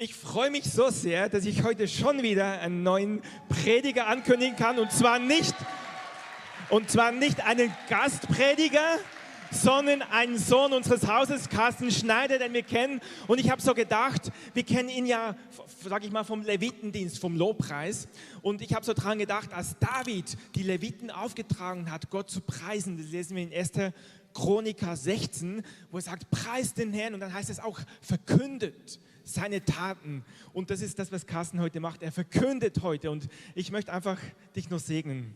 Ich freue mich so sehr, dass ich heute schon wieder einen neuen Prediger ankündigen kann und zwar nicht und zwar nicht einen Gastprediger, sondern einen Sohn unseres Hauses, Carsten Schneider, den wir kennen. Und ich habe so gedacht, wir kennen ihn ja, sage ich mal, vom Levitendienst, vom Lobpreis. Und ich habe so dran gedacht, als David die Leviten aufgetragen hat, Gott zu preisen, das lesen wir in 1. Chroniker 16, wo er sagt, preist den Herrn. Und dann heißt es auch, verkündet seine Taten. Und das ist das, was Carsten heute macht. Er verkündet heute. Und ich möchte einfach dich nur segnen.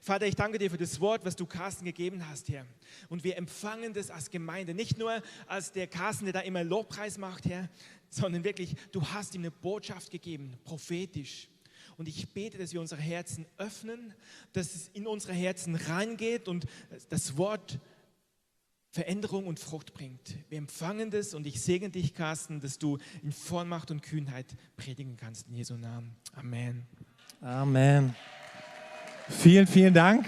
Vater, ich danke dir für das Wort, was du Carsten gegeben hast, Herr. Und wir empfangen das als Gemeinde, nicht nur als der Carsten, der da immer Lobpreis macht, Herr, sondern wirklich, du hast ihm eine Botschaft gegeben, prophetisch. Und ich bete, dass wir unsere Herzen öffnen, dass es in unsere Herzen reingeht und das Wort Veränderung und Frucht bringt. Wir empfangen das und ich segne dich, Carsten, dass du in Vollmacht und Kühnheit predigen kannst. In Jesu Namen. Amen. Amen. Vielen, vielen Dank.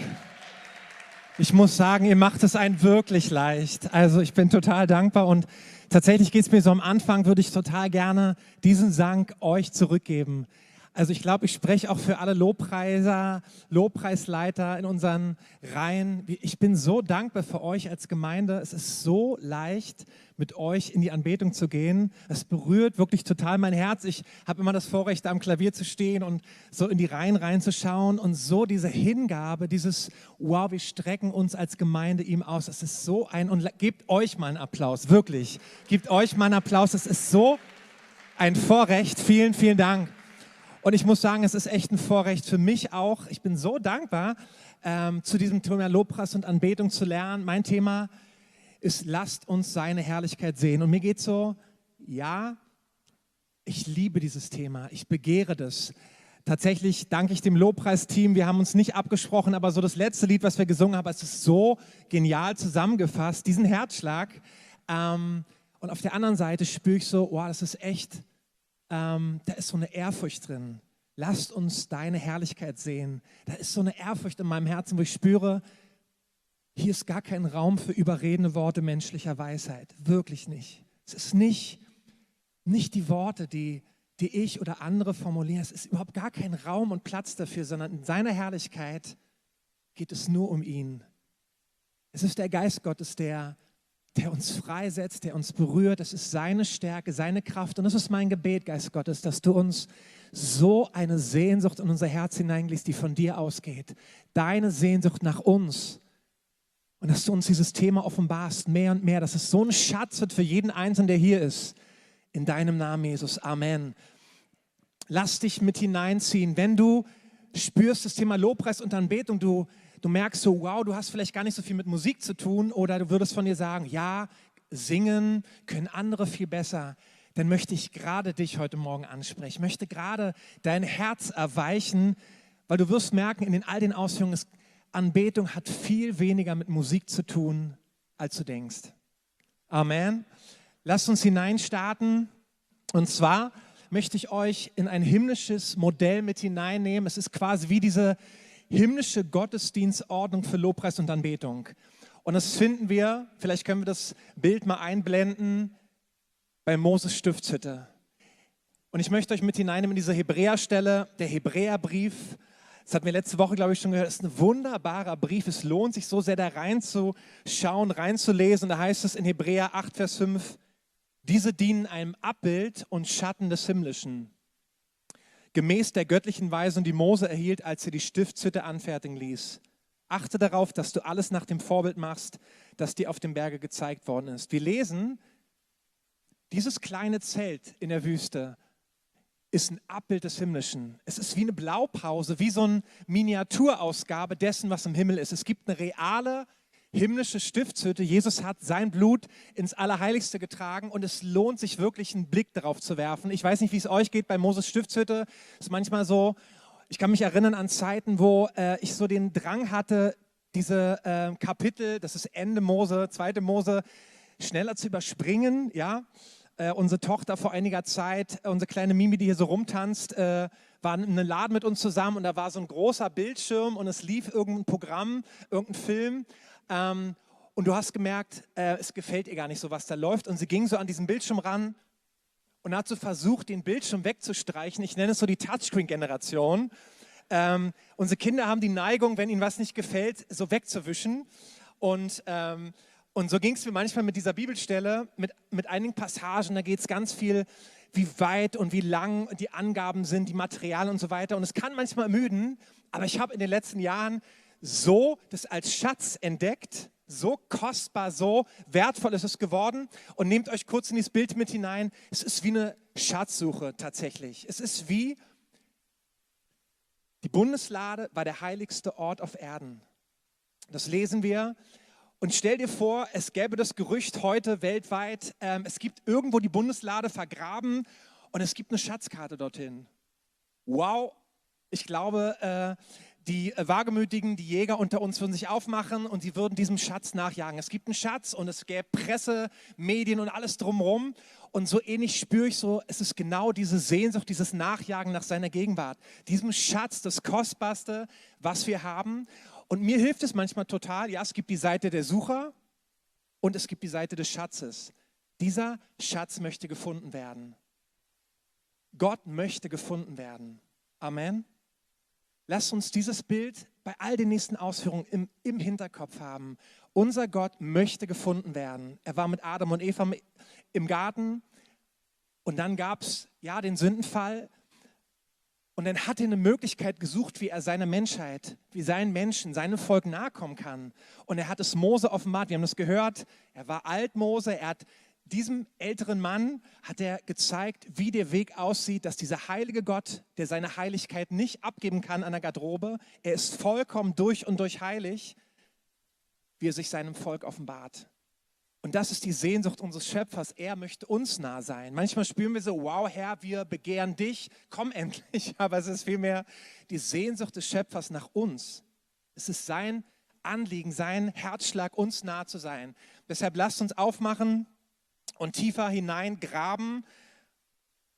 Ich muss sagen, ihr macht es einen wirklich leicht. Also ich bin total dankbar und tatsächlich geht es mir so am Anfang, würde ich total gerne diesen Sang euch zurückgeben. Also ich glaube, ich spreche auch für alle Lobpreiser, Lobpreisleiter in unseren Reihen. Ich bin so dankbar für euch als Gemeinde. Es ist so leicht, mit euch in die Anbetung zu gehen. Es berührt wirklich total mein Herz. Ich habe immer das Vorrecht, am Klavier zu stehen und so in die Reihen reinzuschauen und so diese Hingabe, dieses Wow, wir strecken uns als Gemeinde ihm aus. Es ist so ein, und gebt euch mal einen Applaus, wirklich. Gebt euch mal einen Applaus. Es ist so ein Vorrecht. Vielen, vielen Dank. Und ich muss sagen, es ist echt ein Vorrecht für mich auch. Ich bin so dankbar, ähm, zu diesem Thema Lobpreis und Anbetung zu lernen. Mein Thema ist, lasst uns seine Herrlichkeit sehen. Und mir geht so, ja, ich liebe dieses Thema, ich begehre das. Tatsächlich danke ich dem Lobpreisteam. Wir haben uns nicht abgesprochen, aber so das letzte Lied, was wir gesungen haben, es ist so genial zusammengefasst, diesen Herzschlag. Ähm, und auf der anderen Seite spüre ich so, wow, das ist echt ähm, da ist so eine Ehrfurcht drin. Lasst uns deine Herrlichkeit sehen. Da ist so eine Ehrfurcht in meinem Herzen, wo ich spüre, hier ist gar kein Raum für überredende Worte menschlicher Weisheit. Wirklich nicht. Es ist nicht, nicht die Worte, die, die ich oder andere formulieren. Es ist überhaupt gar kein Raum und Platz dafür, sondern in seiner Herrlichkeit geht es nur um ihn. Es ist der Geist Gottes, der der uns freisetzt, der uns berührt. Das ist seine Stärke, seine Kraft. Und das ist mein Gebet, Geist Gottes, dass du uns so eine Sehnsucht in unser Herz hineinlegst, die von dir ausgeht. Deine Sehnsucht nach uns. Und dass du uns dieses Thema offenbarst, mehr und mehr, dass es so ein Schatz wird für jeden Einzelnen, der hier ist. In deinem Namen, Jesus. Amen. Lass dich mit hineinziehen. Wenn du spürst das Thema Lobpreis und Anbetung, du du merkst so, wow, du hast vielleicht gar nicht so viel mit Musik zu tun oder du würdest von dir sagen, ja, singen können andere viel besser, dann möchte ich gerade dich heute Morgen ansprechen. Möchte gerade dein Herz erweichen, weil du wirst merken, in den, all den Ausführungen, ist, Anbetung hat viel weniger mit Musik zu tun, als du denkst. Amen. Lasst uns hineinstarten. Und zwar möchte ich euch in ein himmlisches Modell mit hineinnehmen. Es ist quasi wie diese himmlische Gottesdienstordnung für Lobpreis und Anbetung. Und das finden wir, vielleicht können wir das Bild mal einblenden, bei Moses Stiftshütte. Und ich möchte euch mit hineinnehmen in diese Hebräerstelle, der Hebräerbrief. Das hatten wir letzte Woche, glaube ich, schon gehört. Es ist ein wunderbarer Brief. Es lohnt sich so sehr, da reinzuschauen, reinzulesen. Da heißt es in Hebräer 8, Vers 5, diese dienen einem Abbild und Schatten des Himmlischen gemäß der göttlichen Weisung, die Mose erhielt, als er die Stiftshütte anfertigen ließ. Achte darauf, dass du alles nach dem Vorbild machst, das dir auf dem Berge gezeigt worden ist. Wir lesen, dieses kleine Zelt in der Wüste ist ein Abbild des Himmlischen. Es ist wie eine Blaupause, wie so eine Miniaturausgabe dessen, was im Himmel ist. Es gibt eine reale himmlische Stiftshütte. Jesus hat sein Blut ins Allerheiligste getragen und es lohnt sich wirklich einen Blick darauf zu werfen. Ich weiß nicht, wie es euch geht bei Moses Stiftshütte. Es ist manchmal so, ich kann mich erinnern an Zeiten, wo äh, ich so den Drang hatte, diese äh, Kapitel, das ist Ende Mose, zweite Mose, schneller zu überspringen. Ja, äh, unsere Tochter vor einiger Zeit, unsere kleine Mimi, die hier so rumtanzt, äh, war in einem Laden mit uns zusammen und da war so ein großer Bildschirm und es lief irgendein Programm, irgendein Film ähm, und du hast gemerkt, äh, es gefällt ihr gar nicht so, was da läuft. Und sie ging so an diesen Bildschirm ran und hat so versucht, den Bildschirm wegzustreichen. Ich nenne es so die Touchscreen-Generation. Ähm, unsere Kinder haben die Neigung, wenn ihnen was nicht gefällt, so wegzuwischen. Und, ähm, und so ging es mir manchmal mit dieser Bibelstelle, mit, mit einigen Passagen, da geht es ganz viel, wie weit und wie lang die Angaben sind, die Materialien und so weiter. Und es kann manchmal ermüden, aber ich habe in den letzten Jahren so das als Schatz entdeckt, so kostbar, so wertvoll ist es geworden. Und nehmt euch kurz in dieses Bild mit hinein. Es ist wie eine Schatzsuche tatsächlich. Es ist wie die Bundeslade war der heiligste Ort auf Erden. Das lesen wir. Und stell dir vor, es gäbe das Gerücht heute weltweit, ähm, es gibt irgendwo die Bundeslade vergraben und es gibt eine Schatzkarte dorthin. Wow, ich glaube, äh, die äh, Wagemütigen, die Jäger unter uns würden sich aufmachen und sie würden diesem Schatz nachjagen. Es gibt einen Schatz und es gäbe Presse, Medien und alles drumherum. Und so ähnlich spüre ich so, es ist genau diese Sehnsucht, dieses Nachjagen nach seiner Gegenwart. Diesem Schatz, das Kostbarste, was wir haben. Und mir hilft es manchmal total. Ja, es gibt die Seite der Sucher und es gibt die Seite des Schatzes. Dieser Schatz möchte gefunden werden. Gott möchte gefunden werden. Amen. Lass uns dieses Bild bei all den nächsten Ausführungen im, im Hinterkopf haben. Unser Gott möchte gefunden werden. Er war mit Adam und Eva im Garten und dann gab es ja den Sündenfall und dann hat er eine Möglichkeit gesucht, wie er seiner Menschheit, wie seinen Menschen, seinem Volk nahe kommen kann. Und er hat es Mose offenbart. Wir haben das gehört. Er war alt Mose. Er hat diesem älteren Mann hat er gezeigt, wie der Weg aussieht, dass dieser heilige Gott, der seine Heiligkeit nicht abgeben kann an der Garderobe, er ist vollkommen durch und durch heilig, wie er sich seinem Volk offenbart. Und das ist die Sehnsucht unseres Schöpfers. Er möchte uns nah sein. Manchmal spüren wir so, wow Herr, wir begehren dich, komm endlich. Aber es ist vielmehr die Sehnsucht des Schöpfers nach uns. Es ist sein Anliegen, sein Herzschlag, uns nah zu sein. Deshalb lasst uns aufmachen und tiefer hineingraben.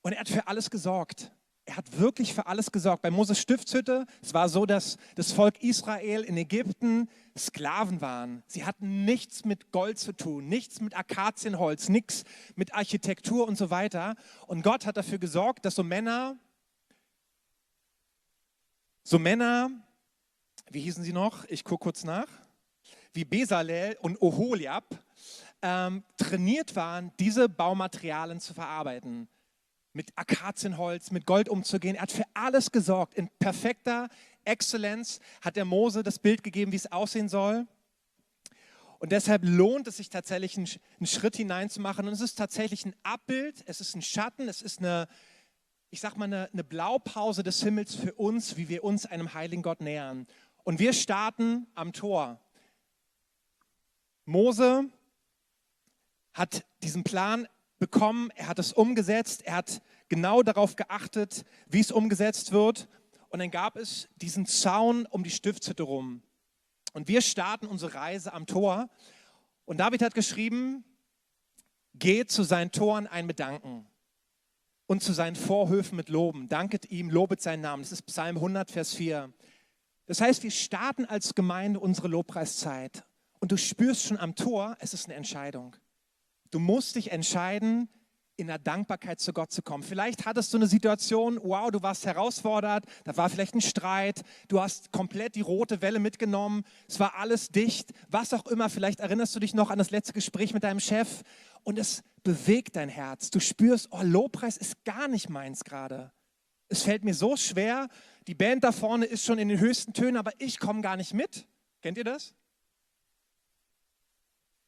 Und er hat für alles gesorgt. Er hat wirklich für alles gesorgt. Bei Moses Stiftshütte, es war so, dass das Volk Israel in Ägypten Sklaven waren. Sie hatten nichts mit Gold zu tun, nichts mit Akazienholz, nichts mit Architektur und so weiter. Und Gott hat dafür gesorgt, dass so Männer, so Männer, wie hießen sie noch? Ich gucke kurz nach. Wie Besalel und Oholiab, ähm, trainiert waren, diese Baumaterialien zu verarbeiten. Mit Akazienholz, mit Gold umzugehen. Er hat für alles gesorgt. In perfekter Exzellenz hat der Mose das Bild gegeben, wie es aussehen soll. Und deshalb lohnt es sich tatsächlich, einen, Schritt hineinzumachen. Und es ist tatsächlich ein Abbild, es ist ein Schatten, es ist eine, ich sag mal, eine, eine Blaupause des Himmels für uns, wie wir uns einem heiligen Gott nähern. Und wir starten am Tor. Mose hat diesen Plan bekommen, er hat es umgesetzt, er hat genau darauf geachtet, wie es umgesetzt wird. Und dann gab es diesen Zaun um die Stiftshütte rum. Und wir starten unsere Reise am Tor. Und David hat geschrieben, geht zu seinen Toren ein mit Danken und zu seinen Vorhöfen mit Loben. Danket ihm, lobet seinen Namen. Das ist Psalm 100, Vers 4. Das heißt, wir starten als Gemeinde unsere Lobpreiszeit. Und du spürst schon am Tor, es ist eine Entscheidung. Du musst dich entscheiden, in der Dankbarkeit zu Gott zu kommen. Vielleicht hattest du eine Situation, wow, du warst herausfordert, da war vielleicht ein Streit, du hast komplett die rote Welle mitgenommen, es war alles dicht, was auch immer. Vielleicht erinnerst du dich noch an das letzte Gespräch mit deinem Chef und es bewegt dein Herz. Du spürst, oh, Lobpreis ist gar nicht meins gerade. Es fällt mir so schwer, die Band da vorne ist schon in den höchsten Tönen, aber ich komme gar nicht mit. Kennt ihr das?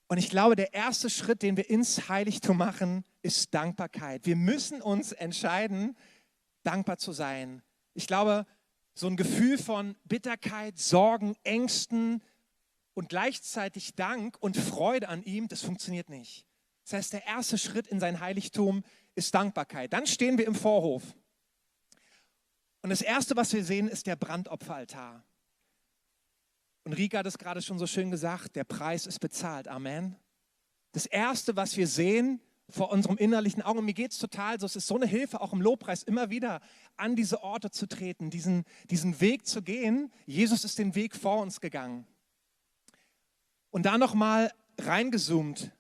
Und ich glaube, der erste Schritt, den wir ins Heiligtum machen, ist Dankbarkeit. Wir müssen uns entscheiden, dankbar zu sein. Ich glaube, so ein Gefühl von Bitterkeit, Sorgen, Ängsten und gleichzeitig Dank und Freude an ihm, das funktioniert nicht. Das heißt, der erste Schritt in sein Heiligtum ist Dankbarkeit. Dann stehen wir im Vorhof. Und das Erste, was wir sehen, ist der Brandopferaltar. Und Rika hat es gerade schon so schön gesagt, der Preis ist bezahlt. Amen. Das Erste, was wir sehen vor unserem innerlichen Auge, und mir geht es total so, es ist so eine Hilfe, auch im Lobpreis immer wieder an diese Orte zu treten, diesen, diesen Weg zu gehen. Jesus ist den Weg vor uns gegangen. Und da nochmal reingezoomt.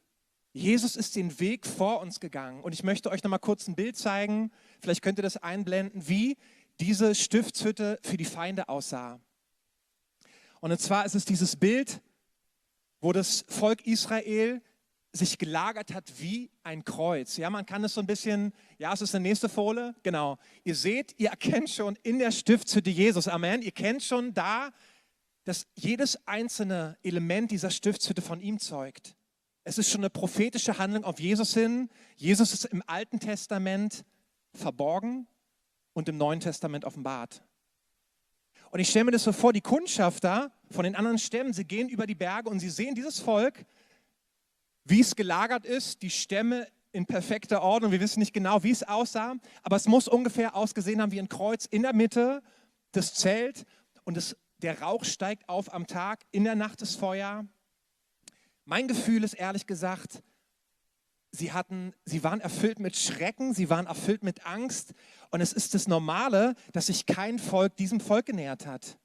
Jesus ist den Weg vor uns gegangen. Und ich möchte euch noch mal kurz ein Bild zeigen. Vielleicht könnt ihr das einblenden, wie diese Stiftshütte für die Feinde aussah. Und zwar ist es dieses Bild, wo das Volk Israel sich gelagert hat wie ein Kreuz. Ja, man kann es so ein bisschen, ja, es ist eine nächste Folie, genau. Ihr seht, ihr erkennt schon in der Stiftshütte Jesus, Amen. Ihr kennt schon da, dass jedes einzelne Element dieser Stiftshütte von ihm zeugt. Es ist schon eine prophetische Handlung auf Jesus hin. Jesus ist im Alten Testament verborgen und im Neuen Testament offenbart. Und ich stelle mir das so vor, die Kundschafter von den anderen Stämmen, sie gehen über die Berge und sie sehen dieses Volk, wie es gelagert ist, die Stämme in perfekter Ordnung. Wir wissen nicht genau, wie es aussah, aber es muss ungefähr ausgesehen haben wie ein Kreuz in der Mitte, das Zelt und das, der Rauch steigt auf am Tag, in der Nacht ist Feuer. Mein Gefühl ist ehrlich gesagt, sie, hatten, sie waren erfüllt mit Schrecken, sie waren erfüllt mit Angst und es ist das Normale, dass sich kein Volk diesem Volk genähert hat.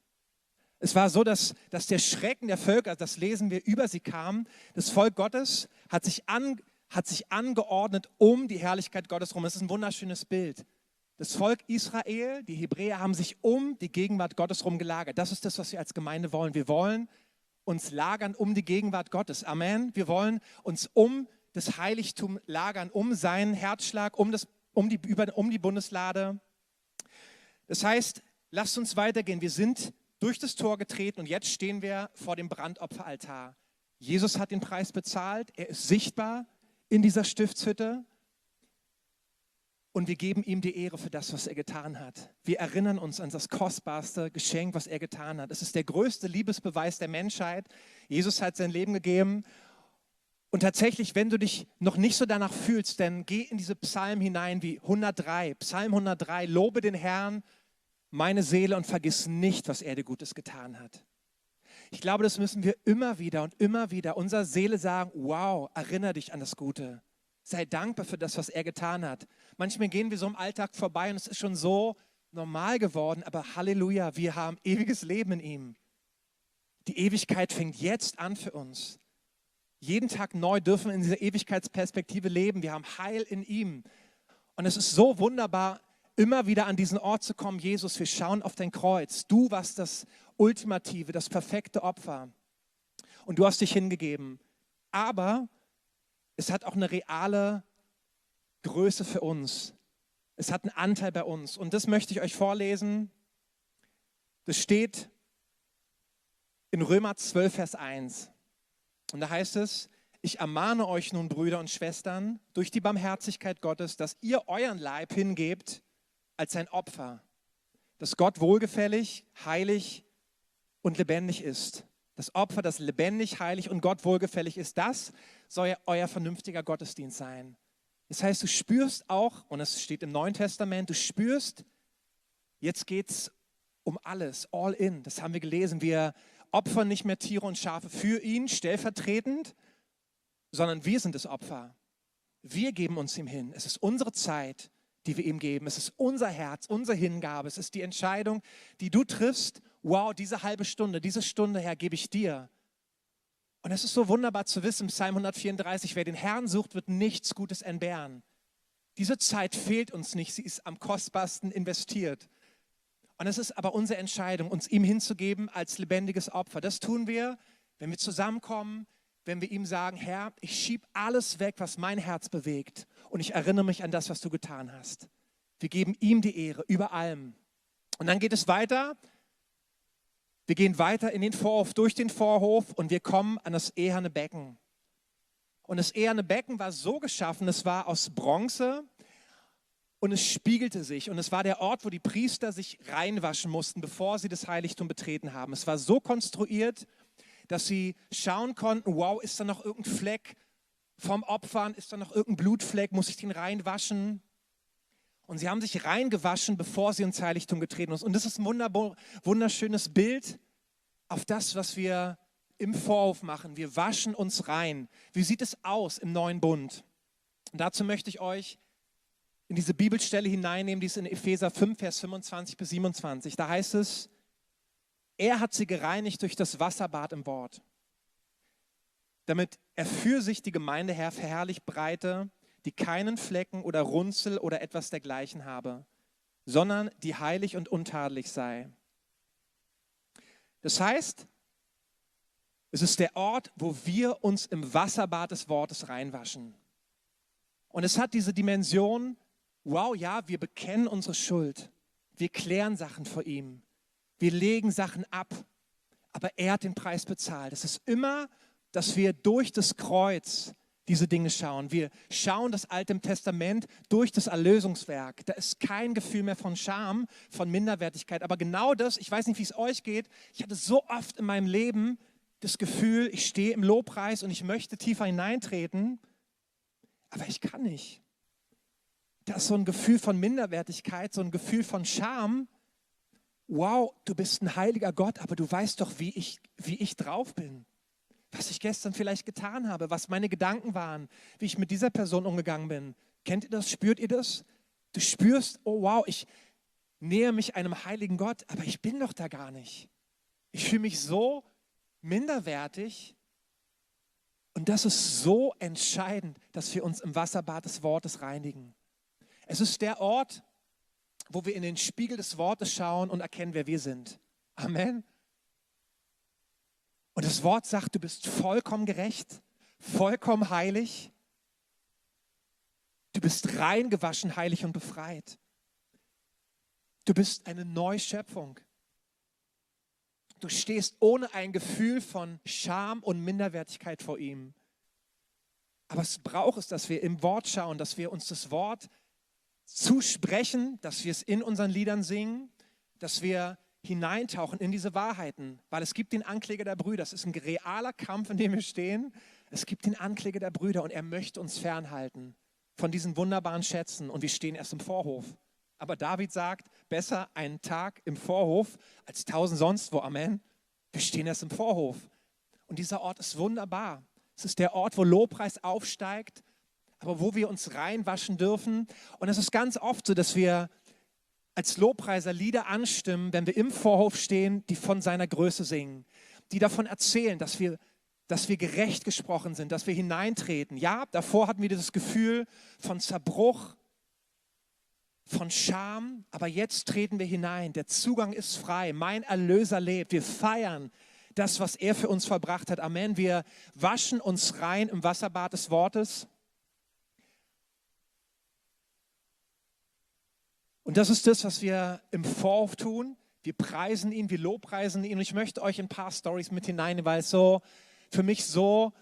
Es war so, dass, dass der Schrecken der Völker, das lesen wir, über sie kam. Das Volk Gottes hat sich, an, hat sich angeordnet um die Herrlichkeit Gottes rum. Es ist ein wunderschönes Bild. Das Volk Israel, die Hebräer, haben sich um die Gegenwart Gottes rum gelagert. Das ist das, was wir als Gemeinde wollen. Wir wollen uns lagern um die Gegenwart Gottes. Amen. Wir wollen uns um das Heiligtum lagern, um seinen Herzschlag, um, das, um, die, um die Bundeslade. Das heißt, lasst uns weitergehen. Wir sind durch das Tor getreten und jetzt stehen wir vor dem Brandopferaltar. Jesus hat den Preis bezahlt, er ist sichtbar in dieser Stiftshütte und wir geben ihm die Ehre für das, was er getan hat. Wir erinnern uns an das kostbarste Geschenk, was er getan hat. Es ist der größte Liebesbeweis der Menschheit. Jesus hat sein Leben gegeben und tatsächlich, wenn du dich noch nicht so danach fühlst, dann geh in diese Psalmen hinein wie 103, Psalm 103, lobe den Herrn meine Seele und vergiss nicht, was er dir Gutes getan hat. Ich glaube, das müssen wir immer wieder und immer wieder unserer Seele sagen, wow, erinnere dich an das Gute. Sei dankbar für das, was er getan hat. Manchmal gehen wir so im Alltag vorbei und es ist schon so normal geworden, aber Halleluja, wir haben ewiges Leben in ihm. Die Ewigkeit fängt jetzt an für uns. Jeden Tag neu dürfen in dieser Ewigkeitsperspektive leben. Wir haben Heil in ihm. Und es ist so wunderbar, immer wieder an diesen Ort zu kommen, Jesus, wir schauen auf dein Kreuz. Du warst das ultimative, das perfekte Opfer. Und du hast dich hingegeben. Aber es hat auch eine reale Größe für uns. Es hat einen Anteil bei uns. Und das möchte ich euch vorlesen. Das steht in Römer 12, Vers 1. Und da heißt es, ich ermahne euch nun, Brüder und Schwestern, durch die Barmherzigkeit Gottes, dass ihr euren Leib hingebt als ein Opfer, das Gott wohlgefällig, heilig und lebendig ist. Das Opfer, das lebendig, heilig und Gott wohlgefällig ist, das soll euer vernünftiger Gottesdienst sein. Das heißt, du spürst auch, und es steht im Neuen Testament, du spürst, jetzt geht es um alles, all in. Das haben wir gelesen. Wir opfern nicht mehr Tiere und Schafe für ihn, stellvertretend, sondern wir sind das Opfer. Wir geben uns ihm hin. Es ist unsere Zeit die wir ihm geben. Es ist unser Herz, unsere Hingabe. Es ist die Entscheidung, die du triffst. Wow, diese halbe Stunde, diese Stunde, Herr, gebe ich dir. Und es ist so wunderbar zu wissen, Psalm 134, wer den Herrn sucht, wird nichts Gutes entbehren. Diese Zeit fehlt uns nicht, sie ist am kostbarsten investiert. Und es ist aber unsere Entscheidung, uns ihm hinzugeben als lebendiges Opfer. Das tun wir, wenn wir zusammenkommen, wenn wir ihm sagen, Herr, ich schiebe alles weg, was mein Herz bewegt und ich erinnere mich an das, was du getan hast. Wir geben ihm die Ehre über allem. Und dann geht es weiter. Wir gehen weiter in den Vorhof, durch den Vorhof und wir kommen an das eherne Becken. Und das eherne Becken war so geschaffen, es war aus Bronze und es spiegelte sich. Und es war der Ort, wo die Priester sich reinwaschen mussten, bevor sie das Heiligtum betreten haben. Es war so konstruiert, dass sie schauen konnten, wow, ist da noch irgendein Fleck vom Opfern, ist da noch irgendein Blutfleck, muss ich den reinwaschen? Und sie haben sich reingewaschen, bevor sie ins Heiligtum getreten sind. Und das ist ein wunderschönes Bild auf das, was wir im Vorhof machen. Wir waschen uns rein. Wie sieht es aus im neuen Bund? Und dazu möchte ich euch in diese Bibelstelle hineinnehmen, die ist in Epheser 5, Vers 25 bis 27. Da heißt es, er hat sie gereinigt durch das Wasserbad im Wort, damit er für sich die Gemeinde her verherrlicht breite, die keinen Flecken oder Runzel oder etwas dergleichen habe, sondern die heilig und untadelig sei. Das heißt, es ist der Ort, wo wir uns im Wasserbad des Wortes reinwaschen. Und es hat diese Dimension, wow, ja, wir bekennen unsere Schuld. Wir klären Sachen vor ihm. Wir legen Sachen ab. Aber er hat den Preis bezahlt. Es ist immer, dass wir durch das Kreuz diese Dinge schauen. Wir schauen das Alte Testament durch das Erlösungswerk. Da ist kein Gefühl mehr von Scham, von Minderwertigkeit. Aber genau das, ich weiß nicht, wie es euch geht, ich hatte so oft in meinem Leben das Gefühl, ich stehe im Lobpreis und ich möchte tiefer hineintreten, aber ich kann nicht. Da ist so ein Gefühl von Minderwertigkeit, so ein Gefühl von Scham. Wow, du bist ein heiliger Gott, aber du weißt doch, wie ich, wie ich drauf bin. Was ich gestern vielleicht getan habe, was meine Gedanken waren, wie ich mit dieser Person umgegangen bin. Kennt ihr das? Spürt ihr das? Du spürst, oh wow, ich nähe mich einem heiligen Gott, aber ich bin doch da gar nicht. Ich fühle mich so minderwertig. Und das ist so entscheidend, dass wir uns im Wasserbad des Wortes reinigen. Es ist der Ort, wo wir in den Spiegel des Wortes schauen und erkennen, wer wir sind. Amen. Und das Wort sagt, du bist vollkommen gerecht, vollkommen heilig. Du bist rein gewaschen, heilig und befreit. Du bist eine Neuschöpfung. Du stehst ohne ein Gefühl von Scham und Minderwertigkeit vor ihm. Aber es braucht es, dass wir im Wort schauen, dass wir uns das Wort zusprechen, dass wir es in unseren Liedern singen, dass wir hineintauchen in diese Wahrheiten, weil es gibt den Ankläger der Brüder. Es ist ein realer Kampf, in dem wir stehen. Es gibt den Ankläger der Brüder und er möchte uns fernhalten von diesen wunderbaren Schätzen und wir stehen erst im Vorhof. Aber David sagt, besser einen Tag im Vorhof als tausend sonst wo. Amen. Wir stehen erst im Vorhof. Und dieser Ort ist wunderbar. Es ist der Ort, wo Lobpreis aufsteigt, aber wo wir uns reinwaschen dürfen. Und es ist ganz oft so, dass wir als Lobpreiser Lieder anstimmen, wenn wir im Vorhof stehen, die von seiner Größe singen, die davon erzählen, dass wir, dass wir gerecht gesprochen sind, dass wir hineintreten. Ja, davor hatten wir dieses Gefühl von Zerbruch, von Scham, aber jetzt treten wir hinein. Der Zugang ist frei. Mein Erlöser lebt. Wir feiern das, was er für uns verbracht hat. Amen. Wir waschen uns rein im Wasserbad des Wortes. Und das ist das, was wir im Vorhof tun. Wir preisen ihn, wir lobpreisen ihn. Und ich möchte euch ein paar Stories mit hinein, weil es so für mich so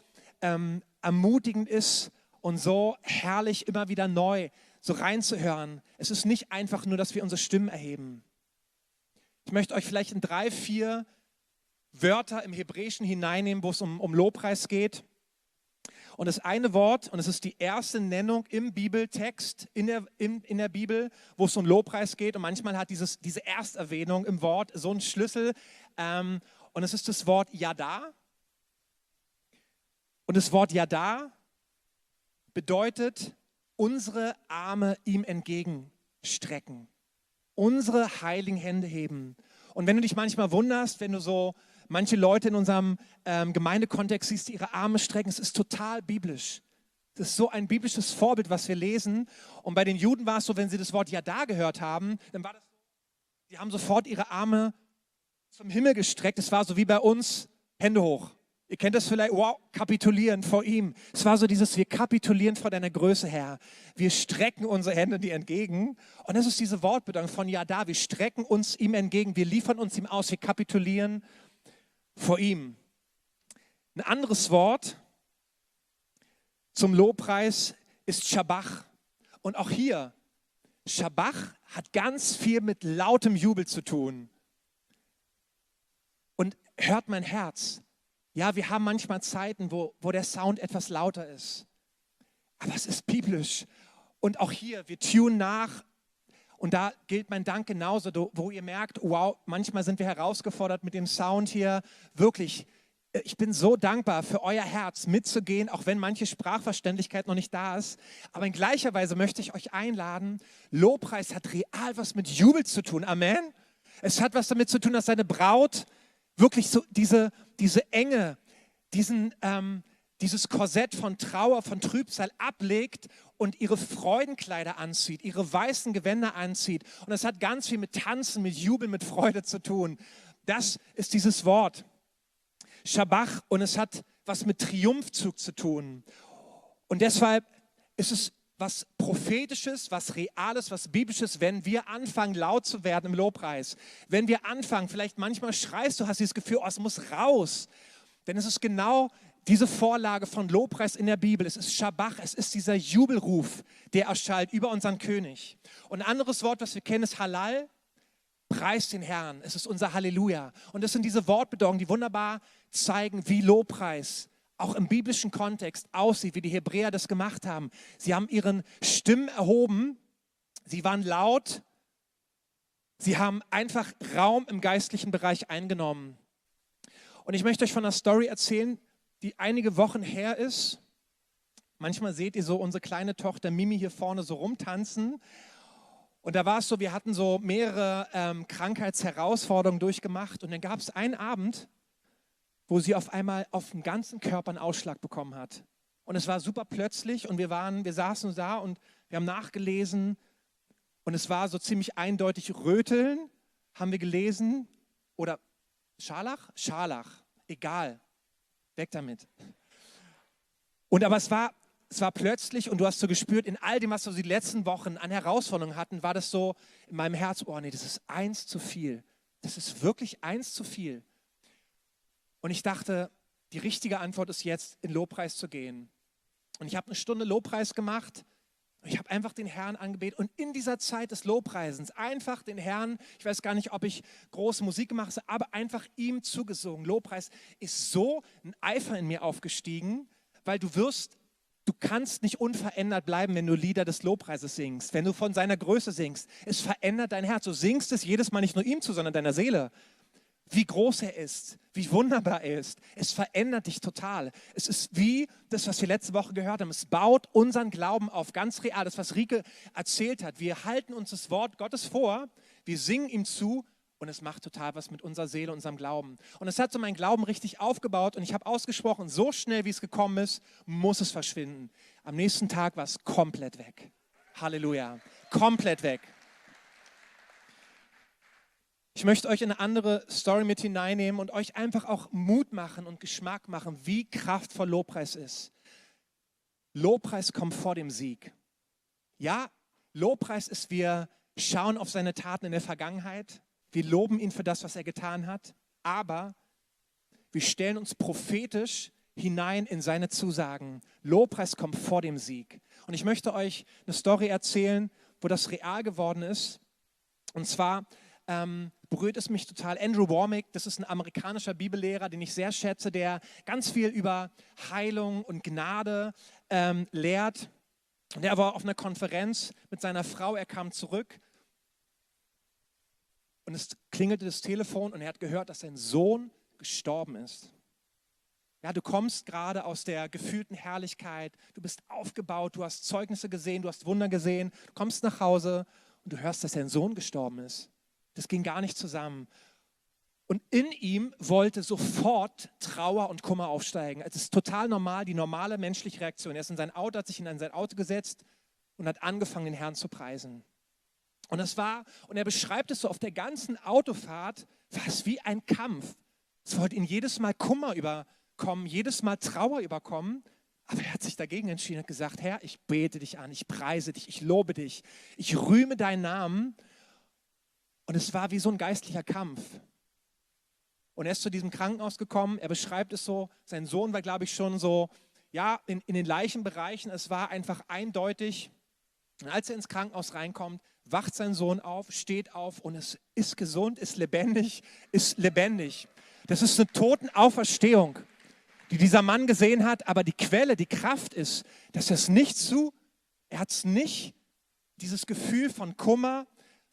ähm, ermutigend ist und so herrlich immer wieder neu so reinzuhören. Es ist nicht einfach nur, dass wir unsere Stimmen erheben. Ich möchte euch vielleicht in drei, vier Wörter im Hebräischen hineinnehmen, wo es um, um Lobpreis geht. Und das eine Wort, und es ist die erste Nennung im Bibeltext, in der, in, in der Bibel, wo es um Lobpreis geht. Und manchmal hat dieses, diese Ersterwähnung im Wort so einen Schlüssel. Ähm, und es ist das Wort Yada. Und das Wort Yada bedeutet unsere Arme ihm entgegenstrecken, unsere heiligen Hände heben. Und wenn du dich manchmal wunderst, wenn du so manche Leute in unserem ähm, Gemeindekontext siehst, die ihre Arme strecken, es ist total biblisch. Das ist so ein biblisches Vorbild, was wir lesen. Und bei den Juden war es so, wenn sie das Wort Ja da gehört haben, dann war das so, die haben sofort ihre Arme zum Himmel gestreckt. Es war so wie bei uns, Hände hoch. Ihr kennt das vielleicht, wow, kapitulieren vor ihm. Es war so dieses, wir kapitulieren vor deiner Größe, Herr. Wir strecken unsere Hände dir entgegen. Und das ist diese Wortbedeutung von Ja da. Wir strecken uns ihm entgegen, wir liefern uns ihm aus, wir kapitulieren vor ihm. Ein anderes Wort zum Lobpreis ist Schabach. Und auch hier, Schabach hat ganz viel mit lautem Jubel zu tun. Und hört mein Herz. Ja, wir haben manchmal Zeiten, wo, wo der Sound etwas lauter ist. Aber es ist biblisch. Und auch hier, wir tun nach. Und da gilt mein Dank genauso, wo ihr merkt, wow, manchmal sind wir herausgefordert mit dem Sound hier. Wirklich, äh, ich bin so dankbar für euer Herz mitzugehen, auch wenn manche Sprachverständlichkeit noch nicht da ist. Aber in gleicher Weise möchte ich euch einladen, Lobpreis hat real was mit Jubel zu tun. Amen. Es hat was damit zu tun, dass seine Braut wirklich so diese, diese Enge, diesen, ähm, dieses Korsett von Trauer, von Trübsal ablegt und ihre Freudenkleider anzieht, ihre weißen Gewänder anzieht. Und das hat ganz viel mit Tanzen, mit Jubel, mit Freude zu tun. Das ist dieses Wort. Schabach und es hat was mit Triumphzug zu tun. Und deshalb ist es was Prophetisches, was Reales, was Biblisches, wenn wir anfangen, laut zu werden im Lobpreis. Wenn wir anfangen, vielleicht manchmal schreist du, hast dieses Gefühl, oh, es muss raus. Denn es ist genau diese Vorlage von Lobpreis in der Bibel. Es ist Schabach, es ist dieser Jubelruf, der erschallt über unseren König. Und ein anderes Wort, was wir kennen, ist Halal. Preis den Herrn. Es ist unser Halleluja. Und das sind diese Wortbedeutungen, die wunderbar zeigen, wie Lobpreis auch im biblischen Kontext aussieht, wie die Hebräer das gemacht haben. Sie haben ihren Stimmen erhoben, sie waren laut, sie haben einfach Raum im geistlichen Bereich eingenommen. Und ich möchte euch von einer Story erzählen, die einige Wochen her ist. Manchmal seht ihr so unsere kleine Tochter Mimi hier vorne so rumtanzen. Und da war es so, wir hatten so mehrere ähm, Krankheitsherausforderungen durchgemacht. Und dann gab es einen Abend, wo sie auf einmal auf dem ganzen Körper einen Ausschlag bekommen hat. Und es war super plötzlich und wir waren, wir saßen da und wir haben nachgelesen und es war so ziemlich eindeutig Röteln, haben wir gelesen oder Scharlach? Scharlach, egal, weg damit. Und aber es war, es war plötzlich und du hast so gespürt, in all dem, was wir die letzten Wochen an Herausforderungen hatten, war das so in meinem Herz, oh nee, das ist eins zu viel. Das ist wirklich eins zu viel. Und ich dachte, die richtige Antwort ist jetzt, in Lobpreis zu gehen. Und ich habe eine Stunde Lobpreis gemacht. Ich habe einfach den Herrn angebetet und in dieser Zeit des Lobpreisens einfach den Herrn, ich weiß gar nicht, ob ich große Musik habe, aber einfach ihm zugesungen. Lobpreis ist so ein Eifer in mir aufgestiegen, weil du wirst, du kannst nicht unverändert bleiben, wenn du Lieder des Lobpreises singst, wenn du von seiner Größe singst. Es verändert dein Herz. Du singst es jedes Mal nicht nur ihm zu, sondern deiner Seele wie groß er ist, wie wunderbar er ist. Es verändert dich total. Es ist wie das, was wir letzte Woche gehört haben. Es baut unseren Glauben auf, ganz real. Das, was Rike erzählt hat. Wir halten uns das Wort Gottes vor, wir singen ihm zu und es macht total was mit unserer Seele, unserem Glauben. Und es hat so meinen Glauben richtig aufgebaut und ich habe ausgesprochen, so schnell wie es gekommen ist, muss es verschwinden. Am nächsten Tag war es komplett weg. Halleluja. Komplett weg. Ich möchte euch in eine andere Story mit hineinnehmen und euch einfach auch Mut machen und Geschmack machen, wie kraftvoll Lobpreis ist. Lobpreis kommt vor dem Sieg. Ja, Lobpreis ist, wir schauen auf seine Taten in der Vergangenheit, wir loben ihn für das, was er getan hat, aber wir stellen uns prophetisch hinein in seine Zusagen. Lobpreis kommt vor dem Sieg. Und ich möchte euch eine Story erzählen, wo das real geworden ist. Und zwar ähm, berührt es mich total. Andrew Warmick, das ist ein amerikanischer Bibellehrer, den ich sehr schätze, der ganz viel über Heilung und Gnade ähm, lehrt. Der war auf einer Konferenz mit seiner Frau, er kam zurück und es klingelte das Telefon und er hat gehört, dass sein Sohn gestorben ist. Ja, du kommst gerade aus der gefühlten Herrlichkeit, du bist aufgebaut, du hast Zeugnisse gesehen, du hast Wunder gesehen, du kommst nach Hause und du hörst, dass dein Sohn gestorben ist. Das ging gar nicht zusammen. Und in ihm wollte sofort Trauer und Kummer aufsteigen. Es ist total normal, die normale menschliche Reaktion. Er ist in sein Auto, hat sich in sein Auto gesetzt und hat angefangen, den Herrn zu preisen. Und das war, und er beschreibt es so auf der ganzen Autofahrt, fast wie ein Kampf. Es wollte ihn jedes Mal Kummer überkommen, jedes Mal Trauer überkommen. Aber er hat sich dagegen entschieden und gesagt, Herr, ich bete dich an, ich preise dich, ich lobe dich, ich rühme deinen Namen und es war wie so ein geistlicher Kampf. Und er ist zu diesem Krankenhaus gekommen. Er beschreibt es so. Sein Sohn war, glaube ich, schon so, ja, in, in den Leichenbereichen. Es war einfach eindeutig. Und als er ins Krankenhaus reinkommt, wacht sein Sohn auf, steht auf und es ist gesund, ist lebendig, ist lebendig. Das ist eine Totenauferstehung, die dieser Mann gesehen hat. Aber die Quelle, die Kraft ist, dass er es nicht zu, er hat es nicht, dieses Gefühl von Kummer,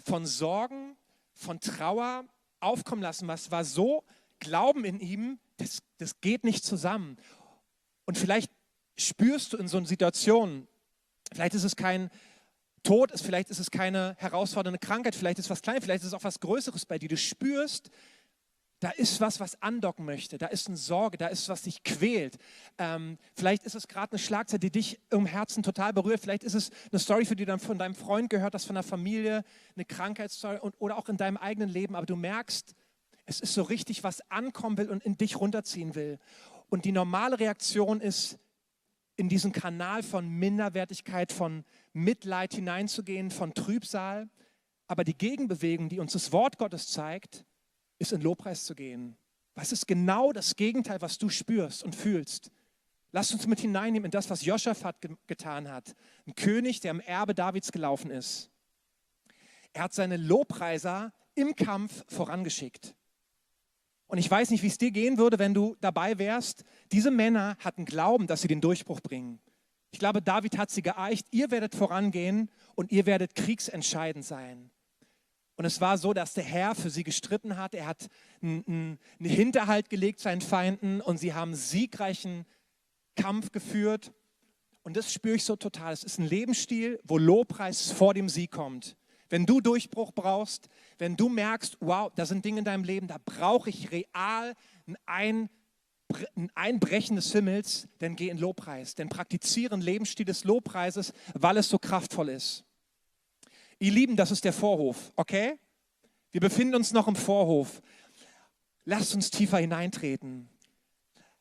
von Sorgen, von Trauer aufkommen lassen. Was war so Glauben in ihm, das, das geht nicht zusammen. Und vielleicht spürst du in so einer Situation, vielleicht ist es kein Tod, vielleicht ist es keine herausfordernde Krankheit, vielleicht ist es was Kleines, vielleicht ist es auch was Größeres bei dir. Du spürst, Da ist was, was andocken möchte. Da ist eine Sorge, da ist was dich quält. Ähm, vielleicht ist es gerade eine Schlagzeile, die dich im Herzen total berührt. Vielleicht ist es eine Story, für die du von deinem Freund gehört hast, von der Familie, eine Krankheitsstory und, oder auch in deinem eigenen Leben. Aber du merkst, es ist so richtig, was ankommen will und in dich runterziehen will. Und die normale Reaktion ist, in diesen Kanal von Minderwertigkeit, von Mitleid hineinzugehen, von Trübsal. Aber die Gegenbewegung, die uns das Wort Gottes zeigt, ist in Lobpreis zu gehen. Was ist genau das Gegenteil, was du spürst und fühlst? Lass uns mit hineinnehmen in das, was Joschafat ge getan hat. Ein König, der im Erbe Davids gelaufen ist. Er hat seine Lobpreiser im Kampf vorangeschickt. Und ich weiß nicht, wie es dir gehen würde, wenn du dabei wärst. Diese Männer hatten Glauben, dass sie den Durchbruch bringen. Ich glaube, David hat sie geeicht. Ihr werdet vorangehen und ihr werdet kriegsentscheidend sein. Und es war so, dass der Herr für sie gestritten hat. Er hat einen Hinterhalt gelegt seinen Feinden und sie haben siegreichen Kampf geführt. Und das spüre ich so total. Es ist ein Lebensstil, wo Lobpreis vor dem Sieg kommt. Wenn du Durchbruch brauchst, wenn du merkst, wow, da sind Dinge in deinem Leben, da brauche ich real ein, ein Einbrechen des Himmels, dann geh in Lobpreis. Denn praktiziere einen Lebensstil des Lobpreises, weil es so kraftvoll ist. Ihr Lieben, das ist der Vorhof, okay? Wir befinden uns noch im Vorhof. Lasst uns tiefer hineintreten.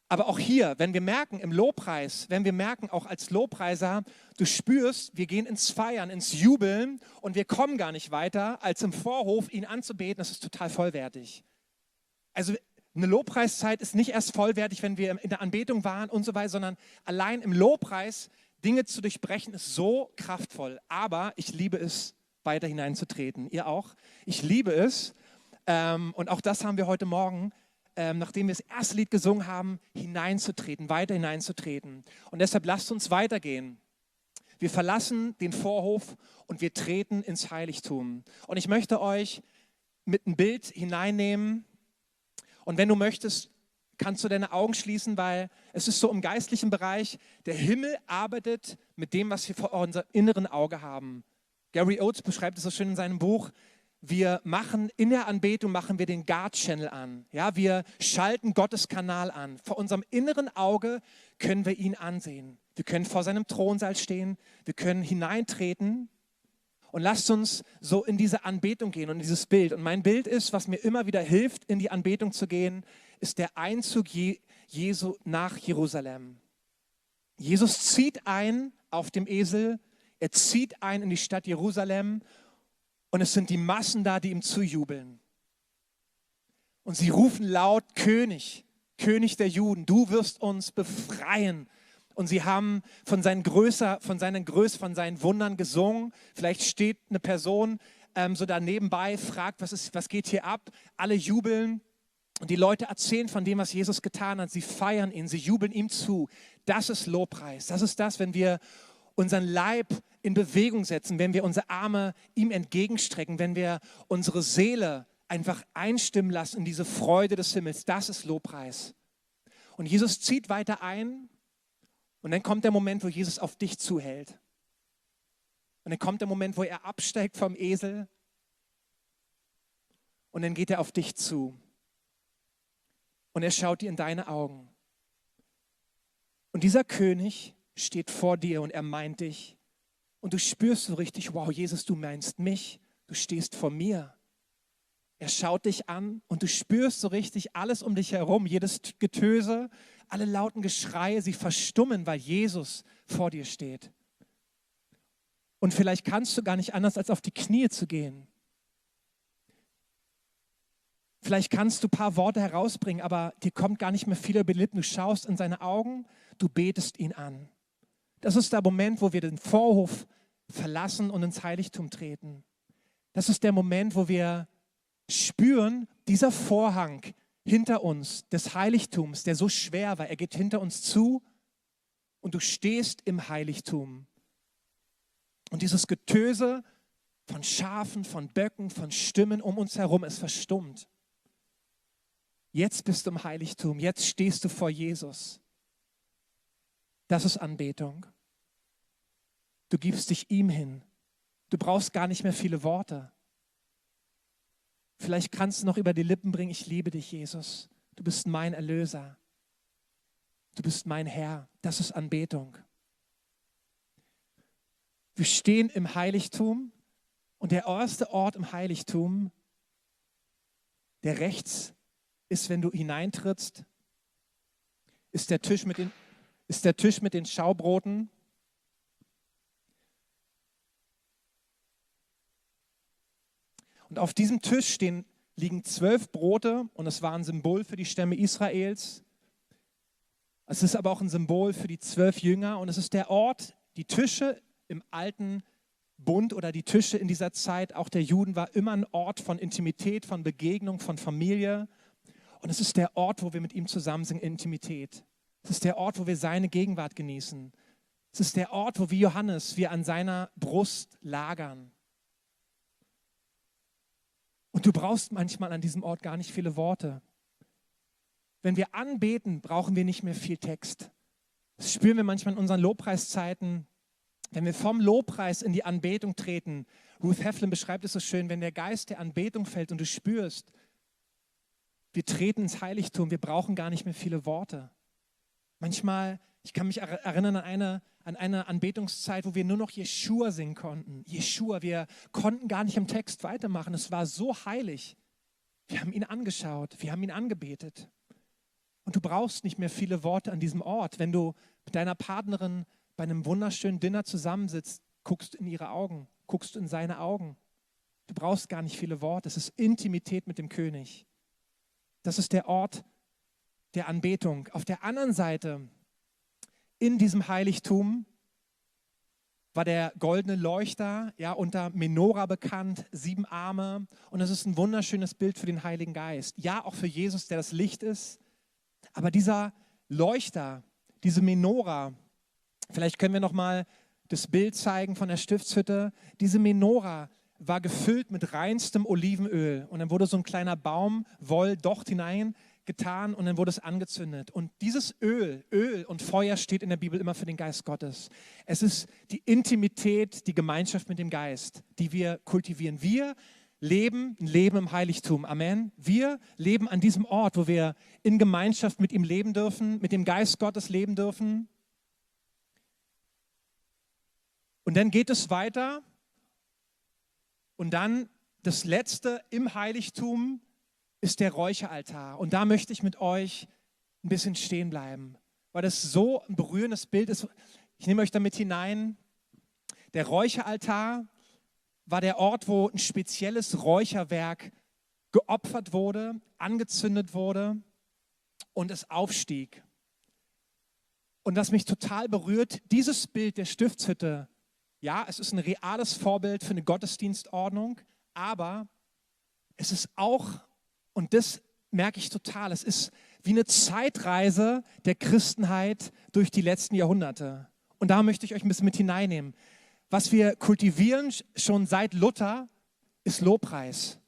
Aber auch hier, wenn wir merken im Lobpreis, wenn wir merken auch als Lobpreiser, du spürst, wir gehen ins Feiern, ins Jubeln und wir kommen gar nicht weiter, als im Vorhof ihn anzubeten, das ist total vollwertig. Also eine Lobpreiszeit ist nicht erst vollwertig, wenn wir in der Anbetung waren und so weiter, sondern allein im Lobpreis Dinge zu durchbrechen ist so kraftvoll. Aber ich liebe es, weiter hineinzutreten. Ihr auch? Ich liebe es. Ähm, und auch das haben wir heute Morgen, ähm, nachdem wir das erste Lied gesungen haben, hineinzutreten, weiter hineinzutreten. Und deshalb lasst uns weitergehen. Wir verlassen den Vorhof und wir treten ins Heiligtum. Und ich möchte euch mit einem Bild hineinnehmen. Und wenn du möchtest, kannst du deine Augen schließen, weil es ist so im geistlichen Bereich, der Himmel arbeitet mit dem, was wir vor unserem inneren Auge haben. Gary Oates beschreibt es so schön in seinem Buch. Wir machen in der Anbetung machen wir den Guard-Channel an. Ja, wir schalten Gottes Kanal an. Vor unserem inneren Auge können wir ihn ansehen. Wir können vor seinem Thronsaal stehen. Wir können hineintreten. Und lasst uns so in diese Anbetung gehen und in dieses Bild. Und mein Bild ist, was mir immer wieder hilft, in die Anbetung zu gehen, ist der Einzug Jesu nach Jerusalem. Jesus zieht ein auf dem Esel er zieht ein in die Stadt Jerusalem und es sind die Massen da, die ihm zujubeln. Und sie rufen laut, König, König der Juden, du wirst uns befreien. Und sie haben von seinen, Größe, von seinen Größe, von seinen Wundern gesungen. Vielleicht steht eine Person ähm, so da nebenbei, fragt, was, ist, was geht hier ab? Alle jubeln. Und die Leute erzählen von dem, was Jesus getan hat. Sie feiern ihn, sie jubeln ihm zu. Das ist Lobpreis. Das ist das, wenn wir unseren Leib in Bewegung setzen, wenn wir unsere Arme ihm entgegenstrecken, wenn wir unsere Seele einfach einstimmen lassen in diese Freude des Himmels. Das ist Lobpreis. Und Jesus zieht weiter ein und dann kommt der Moment, wo Jesus auf dich zuhält. Und dann kommt der Moment, wo er absteigt vom Esel und dann geht er auf dich zu. Und er schaut dir in deine Augen. Und dieser König steht vor dir und er meint dich. Und du spürst so richtig, wow, Jesus, du meinst mich, du stehst vor mir. Er schaut dich an und du spürst so richtig alles um dich herum, jedes Getöse, alle lauten Geschreie, sie verstummen, weil Jesus vor dir steht. Und vielleicht kannst du gar nicht anders, als auf die Knie zu gehen. Vielleicht kannst du ein paar Worte herausbringen, aber dir kommt gar nicht mehr viel über die Lippen. Du schaust in seine Augen, du betest ihn an. Das ist der Moment, wo wir den Vorhof verlassen und ins Heiligtum treten. Das ist der Moment, wo wir spüren, dieser Vorhang hinter uns des Heiligtums, der so schwer war, er geht hinter uns zu und du stehst im Heiligtum. Und dieses Getöse von Schafen, von Böcken, von Stimmen um uns herum ist verstummt. Jetzt bist du im Heiligtum, jetzt stehst du vor Jesus. Das ist Anbetung. Du gibst dich ihm hin. Du brauchst gar nicht mehr viele Worte. Vielleicht kannst du noch über die Lippen bringen, ich liebe dich, Jesus. Du bist mein Erlöser. Du bist mein Herr. Das ist Anbetung. Wir stehen im Heiligtum und der erste Ort im Heiligtum, der rechts ist, wenn du hineintrittst, ist der Tisch mit den, ist der Tisch mit den Schaubroten. Und auf diesem Tisch stehen, liegen zwölf Brote und es war ein Symbol für die Stämme Israels. Es ist aber auch ein Symbol für die zwölf Jünger und es ist der Ort, die Tische im alten Bund oder die Tische in dieser Zeit auch der Juden war immer ein Ort von Intimität, von Begegnung, von Familie. Und es ist der Ort, wo wir mit ihm zusammen sind, Intimität. Es ist der Ort, wo wir seine Gegenwart genießen. Es ist der Ort, wo wie Johannes wir an seiner Brust lagern. Und du brauchst manchmal an diesem Ort gar nicht viele Worte. Wenn wir anbeten, brauchen wir nicht mehr viel Text. Das spüren wir manchmal in unseren Lobpreiszeiten, wenn wir vom Lobpreis in die Anbetung treten, Ruth Heflin beschreibt es so schön, wenn der Geist der Anbetung fällt und du spürst, wir treten ins Heiligtum, wir brauchen gar nicht mehr viele Worte. Manchmal, ich kann mich erinnern an eine, an eine Anbetungszeit, wo wir nur noch Jeshua singen konnten. Jeshua, wir konnten gar nicht im Text weitermachen. Es war so heilig. Wir haben ihn angeschaut, wir haben ihn angebetet. Und du brauchst nicht mehr viele Worte an diesem Ort. Wenn du mit deiner Partnerin bei einem wunderschönen Dinner zusammensitzt, guckst in ihre Augen, guckst in seine Augen. Du brauchst gar nicht viele Worte. Es ist Intimität mit dem König. Das ist der Ort der Anbetung. Auf der anderen Seite, in diesem Heiligtum, war der goldene Leuchter, ja, unter Menora bekannt, sieben Arme. Und es ist ein wunderschönes Bild für den Heiligen Geist. Ja, auch für Jesus, der das Licht ist. Aber dieser Leuchter, diese Menora, Vielleicht können wir noch mal das Bild zeigen von der Stiftshütte. Diese Menora war gefüllt mit reinstem Olivenöl und dann wurde so ein kleiner Baum Woll dort hineingetan und dann wurde es angezündet. Und dieses Öl, Öl und Feuer steht in der Bibel immer für den Geist Gottes. Es ist die Intimität, die Gemeinschaft mit dem Geist, die wir kultivieren. Wir leben ein Leben im Heiligtum. Amen. Wir leben an diesem Ort, wo wir in Gemeinschaft mit ihm leben dürfen, mit dem Geist Gottes leben dürfen. Und dann geht es weiter und dann das letzte im Heiligtum ist der Räucheraltar. Und da möchte ich mit euch ein bisschen stehen bleiben, weil das so ein berührendes Bild ist. Ich nehme euch damit hinein. Der Räucheraltar war der Ort, wo ein spezielles Räucherwerk geopfert wurde, angezündet wurde und es aufstieg. Und was mich total berührt, dieses Bild der Stiftshütte ja, es ist ein reales Vorbild für eine Gottesdienstordnung, aber es ist auch, und das merke ich total, es ist wie eine Zeitreise der Christenheit durch die letzten Jahrhunderte. Und da möchte ich euch ein bisschen mit hineinnehmen. Was wir kultivieren schon seit Luther, ist Lobpreis.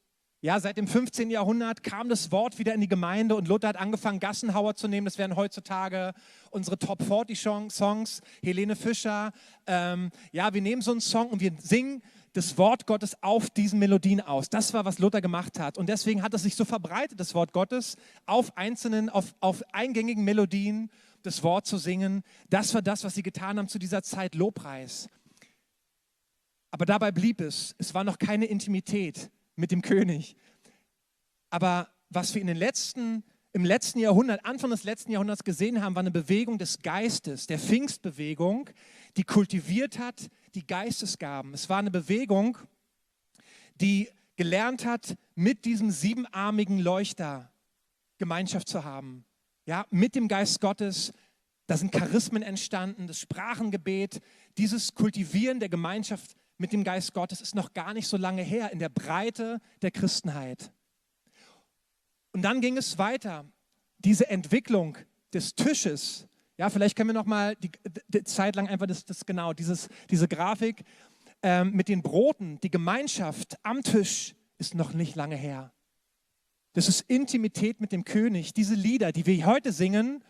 Ja, seit dem 15. Jahrhundert kam das Wort wieder in die Gemeinde und Luther hat angefangen, Gassenhauer zu nehmen. Das wären heutzutage unsere Top 40 Songs. Helene Fischer. Ähm, ja, wir nehmen so einen Song und wir singen das Wort Gottes auf diesen Melodien aus. Das war, was Luther gemacht hat. Und deswegen hat es sich so verbreitet, das Wort Gottes, auf einzelnen, auf, auf eingängigen Melodien das Wort zu singen. Das war das, was sie getan haben zu dieser Zeit, Lobpreis. Aber dabei blieb es. Es war noch keine Intimität mit dem König. Aber was wir in den letzten, im letzten Jahrhundert, Anfang des letzten Jahrhunderts gesehen haben, war eine Bewegung des Geistes, der Pfingstbewegung, die kultiviert hat die Geistesgaben. Es war eine Bewegung, die gelernt hat, mit diesem siebenarmigen Leuchter Gemeinschaft zu haben. Ja, mit dem Geist Gottes, da sind Charismen entstanden, das Sprachengebet, dieses Kultivieren der Gemeinschaft mit dem Geist Gottes ist noch gar nicht so lange her in der Breite der Christenheit. Und dann ging es weiter. Diese Entwicklung des Tisches, ja, vielleicht können wir noch mal die, die Zeit lang einfach das, das genau, dieses, diese Grafik ähm, mit den Broten, die Gemeinschaft am Tisch ist noch nicht lange her. Das ist Intimität mit dem König. Diese Lieder, die wir heute singen,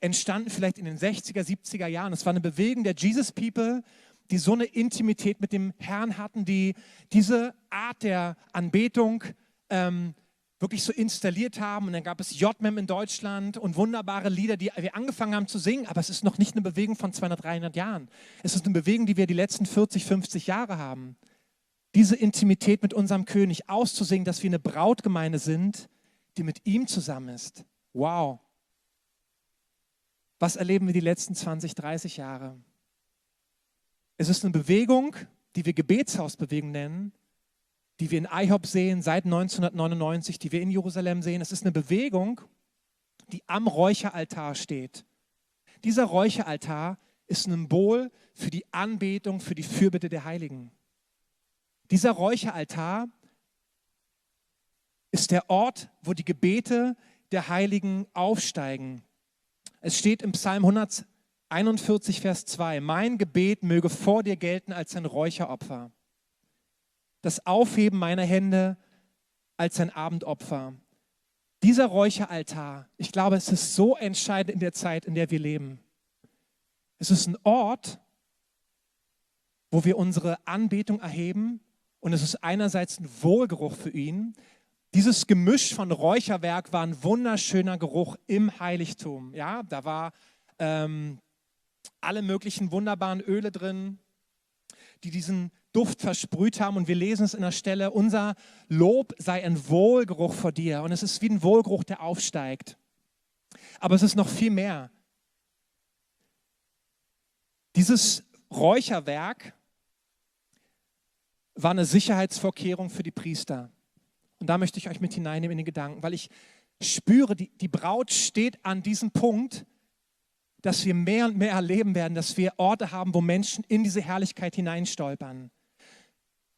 entstanden vielleicht in den 60er, 70er Jahren. Es war eine Bewegung der Jesus People, die so eine Intimität mit dem Herrn hatten, die diese Art der Anbetung ähm, wirklich so installiert haben. Und dann gab es JMEM in Deutschland und wunderbare Lieder, die wir angefangen haben zu singen. Aber es ist noch nicht eine Bewegung von 200, 300 Jahren. Es ist eine Bewegung, die wir die letzten 40, 50 Jahre haben. Diese Intimität mit unserem König auszusingen, dass wir eine Brautgemeinde sind, die mit ihm zusammen ist. Wow. Was erleben wir die letzten 20, 30 Jahre? Es ist eine Bewegung, die wir Gebetshausbewegung nennen, die wir in IHOP sehen seit 1999, die wir in Jerusalem sehen. Es ist eine Bewegung, die am Räucheraltar steht. Dieser Räucheraltar ist ein Symbol für die Anbetung, für die Fürbitte der Heiligen. Dieser Räucheraltar ist der Ort, wo die Gebete der Heiligen aufsteigen. Es steht im Psalm 141, Vers 2, mein Gebet möge vor dir gelten als ein Räucheropfer das Aufheben meiner Hände als ein Abendopfer. Dieser Räucheraltar, ich glaube, es ist so entscheidend in der Zeit, in der wir leben. Es ist ein Ort, wo wir unsere Anbetung erheben und es ist einerseits ein Wohlgeruch für ihn. Dieses Gemisch von Räucherwerk war ein wunderschöner Geruch im Heiligtum. Ja, da war ähm, alle möglichen wunderbaren Öle drin, die diesen Duft versprüht haben. Und wir lesen es in der Stelle, unser Lob sei ein Wohlgeruch vor dir. Und es ist wie ein Wohlgeruch, der aufsteigt. Aber es ist noch viel mehr. Dieses Räucherwerk war eine Sicherheitsvorkehrung für die Priester. Und da möchte ich euch mit hineinnehmen in den Gedanken, weil ich spüre, die, die Braut steht an diesem Punkt, dass wir mehr und mehr erleben werden, dass wir Orte haben, wo Menschen in diese Herrlichkeit hineinstolpern.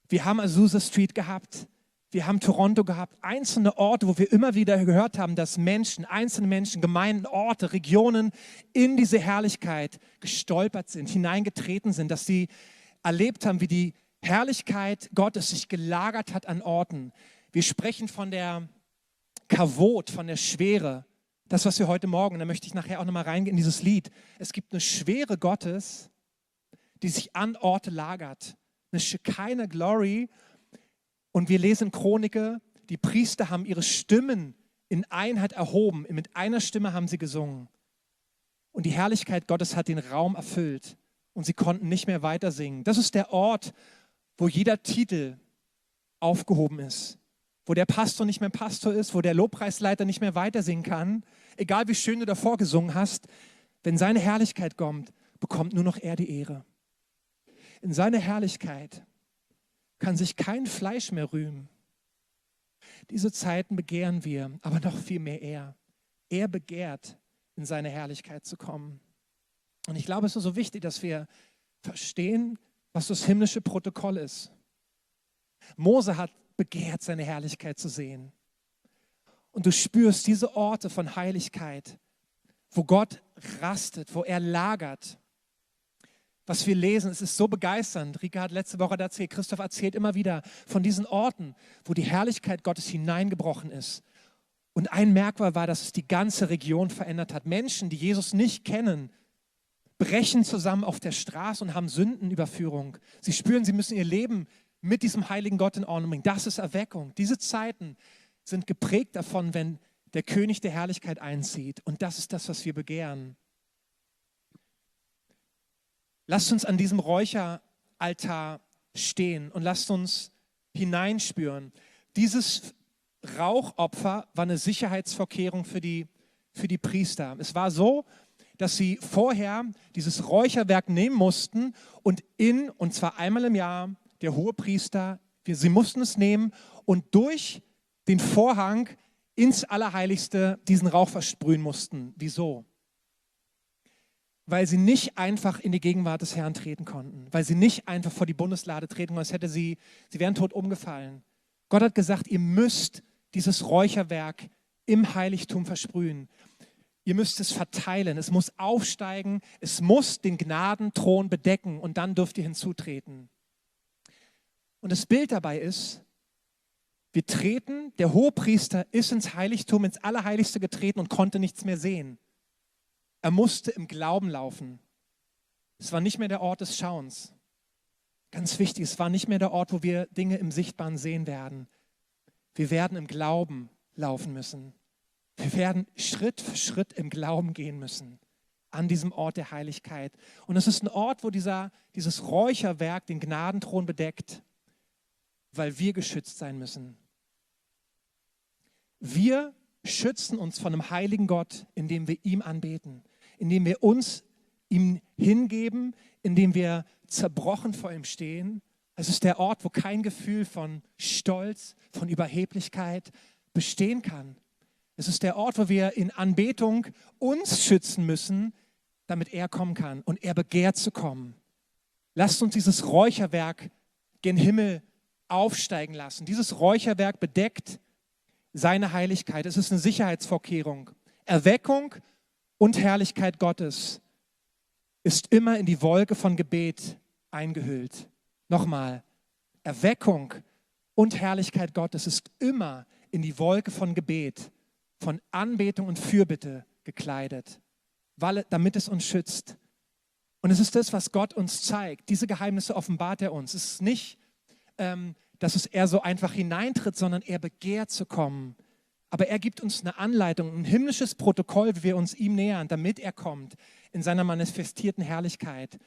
Wir haben Azusa Street gehabt, wir haben Toronto gehabt, einzelne Orte, wo wir immer wieder gehört haben, dass Menschen, einzelne Menschen, Gemeinden, Orte, Regionen in diese Herrlichkeit gestolpert sind, hineingetreten sind, dass sie erlebt haben, wie die Herrlichkeit Gottes sich gelagert hat an Orten. Wir sprechen von der Kavot, von der Schwere. Das, was wir heute Morgen, da möchte ich nachher auch nochmal reingehen in dieses Lied. Es gibt eine Schwere Gottes, die sich an Orte lagert eine Shekinah Glory. Und wir lesen Chronike, die Priester haben ihre Stimmen in Einheit erhoben. Mit einer Stimme haben sie gesungen. Und die Herrlichkeit Gottes hat den Raum erfüllt. Und sie konnten nicht mehr weiter singen. Das ist der Ort, wo jeder Titel aufgehoben ist. Wo der Pastor nicht mehr Pastor ist, wo der Lobpreisleiter nicht mehr weiter singen kann. Egal wie schön du davor gesungen hast, wenn seine Herrlichkeit kommt, bekommt nur noch er die Ehre. In seiner Herrlichkeit kann sich kein Fleisch mehr rühmen. Diese Zeiten begehren wir, aber noch viel mehr er. Er begehrt, in seine Herrlichkeit zu kommen. Und ich glaube, es ist so wichtig, dass wir verstehen, was das himmlische Protokoll ist. Mose hat begehrt, seine Herrlichkeit zu sehen. Und du spürst diese Orte von Heiligkeit, wo Gott rastet, wo er lagert was wir lesen, es ist so begeisternd. Rika hat letzte Woche erzählt, Christoph erzählt immer wieder von diesen Orten, wo die Herrlichkeit Gottes hineingebrochen ist. Und ein Merkmal war, dass es die ganze Region verändert hat. Menschen, die Jesus nicht kennen, brechen zusammen auf der Straße und haben Sündenüberführung. Sie spüren, sie müssen ihr Leben mit diesem heiligen Gott in Ordnung bringen. Das ist Erweckung. Diese Zeiten sind geprägt davon, wenn der König der Herrlichkeit einzieht. Und das ist das, was wir begehren. Lasst uns an diesem Räucheraltar stehen und lasst uns hineinspüren. Dieses Rauchopfer war eine Sicherheitsvorkehrung für die, für die Priester. Es war so, dass sie vorher dieses Räucherwerk nehmen mussten und in, und zwar einmal im Jahr, der hohe Priester, sie mussten es nehmen und durch den Vorhang ins Allerheiligste diesen Rauch versprühen mussten. Wieso? weil sie nicht einfach in die Gegenwart des Herrn treten konnten, weil sie nicht einfach vor die Bundeslade treten konnten, als hätte sie, sie wären tot umgefallen. Gott hat gesagt, ihr müsst dieses Räucherwerk im Heiligtum versprühen. Ihr müsst es verteilen, es muss aufsteigen, es muss den Gnadenthron bedecken und dann dürft ihr hinzutreten. Und das Bild dabei ist, wir treten, der Hohepriester ist ins Heiligtum, ins Allerheiligste getreten und konnte nichts mehr sehen. Er musste im Glauben laufen. Es war nicht mehr der Ort des Schauens. Ganz wichtig, es war nicht mehr der Ort, wo wir Dinge im Sichtbaren sehen werden. Wir werden im Glauben laufen müssen. Wir werden Schritt für Schritt im Glauben gehen müssen an diesem Ort der Heiligkeit. Und es ist ein Ort, wo dieser, dieses Räucherwerk den Gnadenthron bedeckt, weil wir geschützt sein müssen. Wir schützen uns von einem heiligen Gott, indem wir ihm anbeten, indem wir uns ihm hingeben, indem wir zerbrochen vor ihm stehen. Es ist der Ort, wo kein Gefühl von Stolz, von Überheblichkeit bestehen kann. Es ist der Ort, wo wir in Anbetung uns schützen müssen, damit er kommen kann und er begehrt zu kommen. Lasst uns dieses Räucherwerk gen Himmel aufsteigen lassen. Dieses Räucherwerk bedeckt seine Heiligkeit. Es ist eine Sicherheitsvorkehrung. Erweckung und Herrlichkeit Gottes ist immer in die Wolke von Gebet eingehüllt. Nochmal, Erweckung und Herrlichkeit Gottes ist immer in die Wolke von Gebet, von Anbetung und Fürbitte gekleidet, weil, damit es uns schützt. Und es ist das, was Gott uns zeigt. Diese Geheimnisse offenbart er uns. Es ist nicht, ähm, dass es er so einfach hineintritt, sondern er begehrt zu kommen. Aber er gibt uns eine Anleitung, ein himmlisches Protokoll, wie wir uns ihm nähern, damit er kommt in seiner manifestierten Herrlichkeit.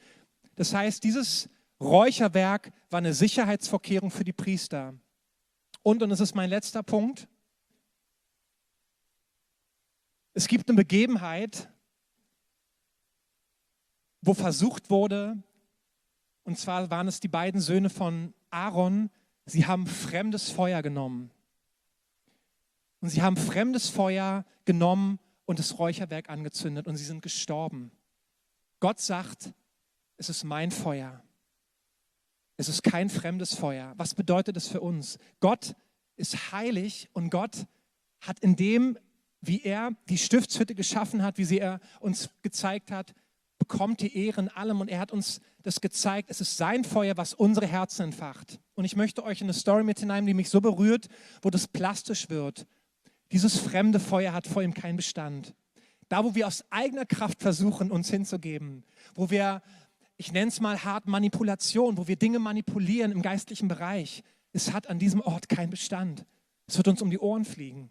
Das heißt, dieses Räucherwerk war eine Sicherheitsvorkehrung für die Priester. Und, und das ist mein letzter Punkt, es gibt eine Begebenheit, wo versucht wurde, und zwar waren es die beiden Söhne von Aaron, sie haben fremdes Feuer genommen. Und sie haben fremdes Feuer genommen und das Räucherwerk angezündet und sie sind gestorben. Gott sagt, es ist mein Feuer. Es ist kein fremdes Feuer. Was bedeutet das für uns? Gott ist heilig und Gott hat in dem, wie er die Stiftshütte geschaffen hat, wie sie er uns gezeigt hat, bekommt die Ehre in allem und er hat uns das gezeigt. Es ist sein Feuer, was unsere Herzen entfacht. Und ich möchte euch eine Story mit hineinnehmen, die mich so berührt, wo das plastisch wird. Dieses fremde Feuer hat vor ihm keinen Bestand. Da, wo wir aus eigener Kraft versuchen, uns hinzugeben, wo wir ich nenne es mal hart Manipulation, wo wir Dinge manipulieren im geistlichen Bereich. Es hat an diesem Ort keinen Bestand. Es wird uns um die Ohren fliegen.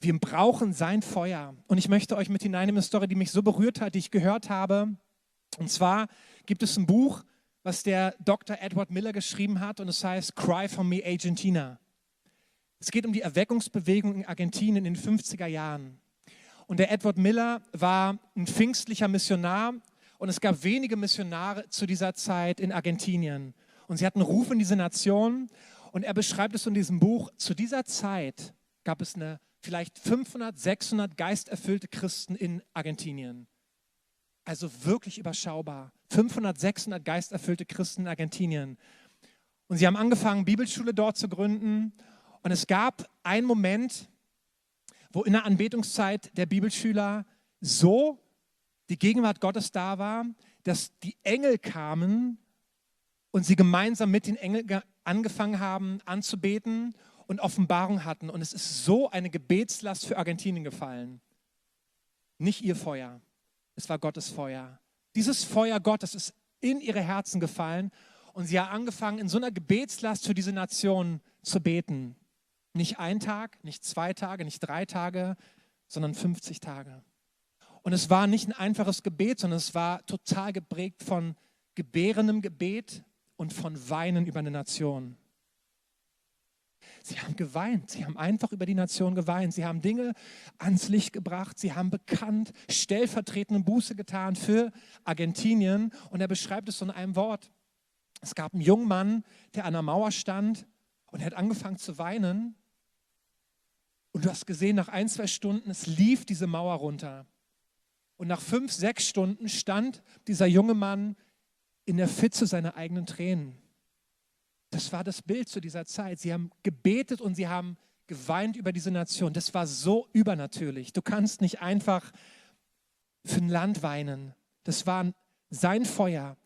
Wir brauchen sein Feuer. Und ich möchte euch mit hineinnehmen eine Story, die mich so berührt hat, die ich gehört habe. Und zwar gibt es ein Buch, was der Dr. Edward Miller geschrieben hat und es heißt Cry for Me Argentina. Es geht um die Erweckungsbewegung in Argentinien in den 50er Jahren. Und der Edward Miller war ein pfingstlicher Missionar und es gab wenige Missionare zu dieser Zeit in Argentinien. Und sie hatten Ruf in diese Nation. Und er beschreibt es in diesem Buch. Zu dieser Zeit gab es eine, vielleicht 500, 600 geisterfüllte Christen in Argentinien. Also wirklich überschaubar. 500, 600 geisterfüllte Christen in Argentinien. Und sie haben angefangen, Bibelschule dort zu gründen. Und es gab einen Moment, wo in der Anbetungszeit der Bibelschüler so die Gegenwart Gottes da war, dass die Engel kamen und sie gemeinsam mit den Engeln angefangen haben anzubeten und Offenbarung hatten. Und es ist so eine Gebetslast für Argentinien gefallen. Nicht ihr Feuer, es war Gottes Feuer. Dieses Feuer Gottes ist in ihre Herzen gefallen und sie haben angefangen, in so einer Gebetslast für diese Nation zu beten. Nicht ein Tag, nicht zwei Tage, nicht drei Tage, sondern 50 Tage. Und es war nicht ein einfaches Gebet, sondern es war total geprägt von gebärendem Gebet und von Weinen über eine Nation. Sie haben geweint, sie haben einfach über die Nation geweint, sie haben Dinge ans Licht gebracht, sie haben bekannt, stellvertretende Buße getan für Argentinien. Und er beschreibt es so in einem Wort. Es gab einen jungen Mann, der an der Mauer stand und er hat angefangen zu weinen. Und du hast gesehen, nach ein, zwei Stunden, es lief diese Mauer runter. Und nach fünf, sechs Stunden stand dieser junge Mann in der Fitze seiner eigenen Tränen. Das war das Bild zu dieser Zeit. Sie haben gebetet und sie haben geweint über diese Nation. Das war so übernatürlich. Du kannst nicht einfach für ein Land weinen. Das war sein Feuer.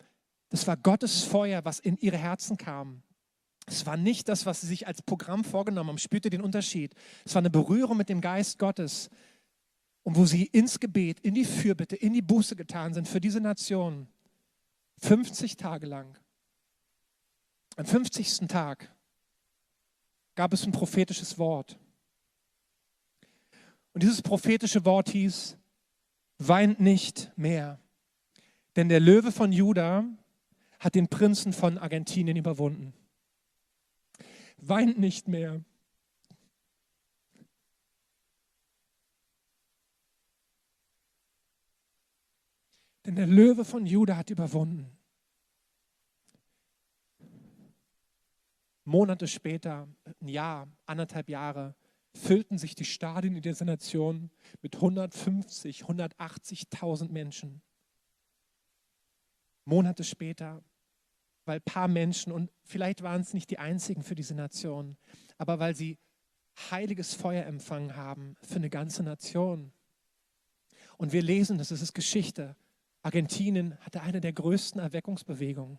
Das war Gottes Feuer, was in ihre Herzen kam. Es war nicht das, was sie sich als Programm vorgenommen haben. Spürte den Unterschied. Es war eine Berührung mit dem Geist Gottes und wo sie ins Gebet, in die Fürbitte, in die Buße getan sind für diese Nation. 50 Tage lang. Am 50. Tag gab es ein prophetisches Wort. Und dieses prophetische Wort hieß, weint nicht mehr, denn der Löwe von Juda hat den Prinzen von Argentinien überwunden. Weint nicht mehr. Denn der Löwe von Juda hat überwunden. Monate später, ein Jahr, anderthalb Jahre, füllten sich die Stadien in dieser Nation mit 150, 180.000 Menschen. Monate später, weil ein paar Menschen, und vielleicht waren es nicht die einzigen für diese Nation, aber weil sie heiliges Feuer empfangen haben für eine ganze Nation. Und wir lesen, das ist Geschichte, Argentinien hatte eine der größten Erweckungsbewegungen.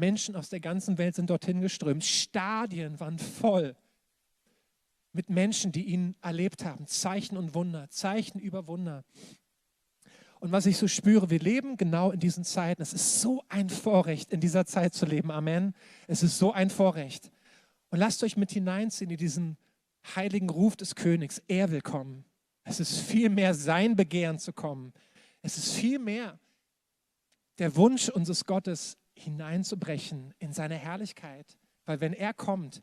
Menschen aus der ganzen Welt sind dorthin geströmt. Stadien waren voll mit Menschen, die ihn erlebt haben. Zeichen und Wunder, Zeichen über Wunder. Und was ich so spüre, wir leben genau in diesen Zeiten. Es ist so ein Vorrecht, in dieser Zeit zu leben. Amen. Es ist so ein Vorrecht. Und lasst euch mit hineinziehen in diesen heiligen Ruf des Königs. Er will kommen. Es ist viel mehr sein Begehren zu kommen. Es ist viel mehr der Wunsch unseres Gottes hineinzubrechen in seine Herrlichkeit. Weil wenn er kommt,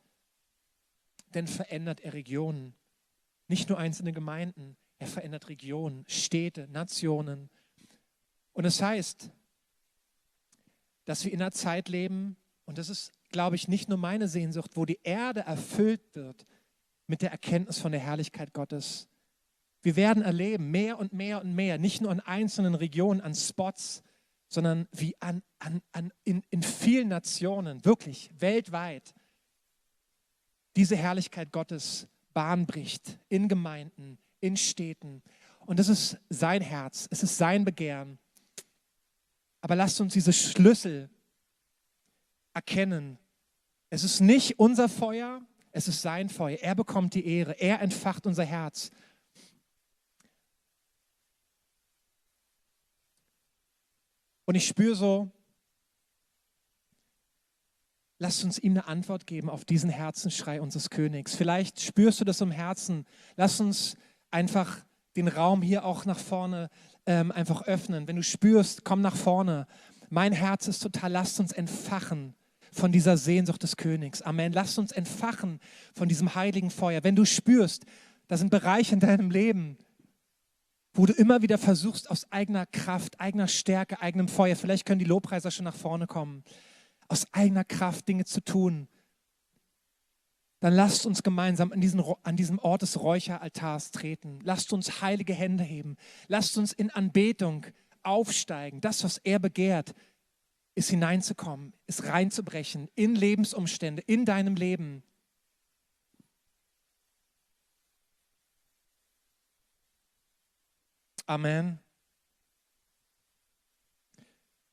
dann verändert er Regionen. Nicht nur einzelne Gemeinden, er verändert Regionen, Städte, Nationen. Und es das heißt, dass wir in einer Zeit leben, und das ist, glaube ich, nicht nur meine Sehnsucht, wo die Erde erfüllt wird mit der Erkenntnis von der Herrlichkeit Gottes. Wir werden erleben, mehr und mehr und mehr, nicht nur an einzelnen Regionen, an Spots, sondern wie an, an, an in, in vielen Nationen, wirklich weltweit, diese Herrlichkeit Gottes Bahn bricht, in Gemeinden, in Städten. Und das ist sein Herz, es ist sein Begehren. Aber lasst uns diese Schlüssel erkennen. Es ist nicht unser Feuer, es ist sein Feuer. Er bekommt die Ehre, er entfacht unser Herz. Und ich spüre so, lasst uns ihm eine Antwort geben auf diesen Herzensschrei unseres Königs. Vielleicht spürst du das im Herzen. Lass uns einfach den Raum hier auch nach vorne ähm, einfach öffnen. Wenn du spürst, komm nach vorne. Mein Herz ist total, lasst uns entfachen von dieser Sehnsucht des Königs. Amen. Lasst uns entfachen von diesem heiligen Feuer. Wenn du spürst, da sind Bereiche in deinem Leben, wo du immer wieder versuchst, aus eigener Kraft, eigener Stärke, eigenem Feuer, vielleicht können die Lobpreiser schon nach vorne kommen, aus eigener Kraft Dinge zu tun, dann lasst uns gemeinsam an, diesen, an diesem Ort des Räucheraltars treten. Lasst uns heilige Hände heben. Lasst uns in Anbetung aufsteigen. Das, was er begehrt, ist hineinzukommen, ist reinzubrechen in Lebensumstände, in deinem Leben. Amen.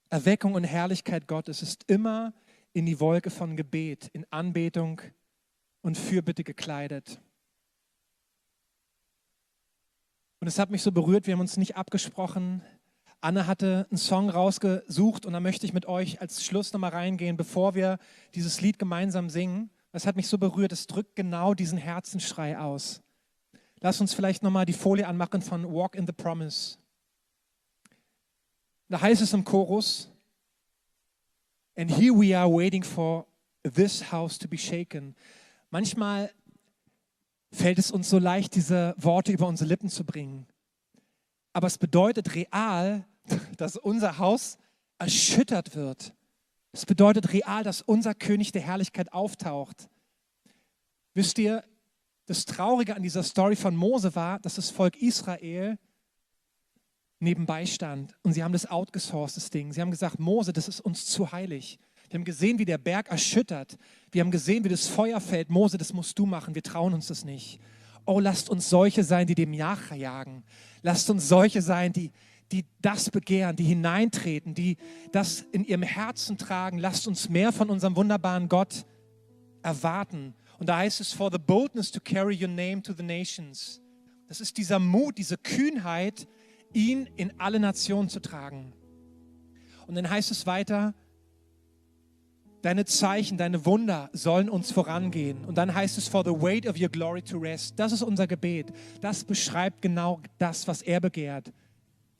Erweckung und Herrlichkeit Gottes ist immer in die Wolke von Gebet, in Anbetung und Fürbitte gekleidet. Und es hat mich so berührt, wir haben uns nicht abgesprochen. Anne hatte einen Song rausgesucht und da möchte ich mit euch als Schluss nochmal reingehen, bevor wir dieses Lied gemeinsam singen. Das hat mich so berührt, es drückt genau diesen Herzensschrei aus. Lass uns vielleicht nochmal die Folie anmachen von Walk in the Promise. Da heißt es im Chorus, And here we are waiting for this house to be shaken. Manchmal fällt es uns so leicht, diese Worte über unsere Lippen zu bringen. Aber es bedeutet real, dass unser Haus erschüttert wird. Es bedeutet real, dass unser König der Herrlichkeit auftaucht. Wisst ihr, das Traurige an dieser Story von Mose war, dass das Volk Israel nebenbei stand und sie haben das outgesourced, das Ding. Sie haben gesagt, Mose, das ist uns zu heilig. Wir haben gesehen, wie der Berg erschüttert. Wir haben gesehen, wie das Feuer fällt. Mose, das musst du machen. Wir trauen uns das nicht. Oh, lasst uns solche sein, die dem Jacher jagen. Lasst uns solche sein, die, die das begehren, die hineintreten, die das in ihrem Herzen tragen. Lasst uns mehr von unserem wunderbaren Gott erwarten und da heißt es, for the boldness to carry your name to the nations. Das ist dieser Mut, diese Kühnheit, ihn in alle Nationen zu tragen. Und dann heißt es weiter, Deine Zeichen, deine Wunder sollen uns vorangehen. Und dann heißt es, for the weight of your glory to rest. Das ist unser Gebet. Das beschreibt genau das, was er begehrt.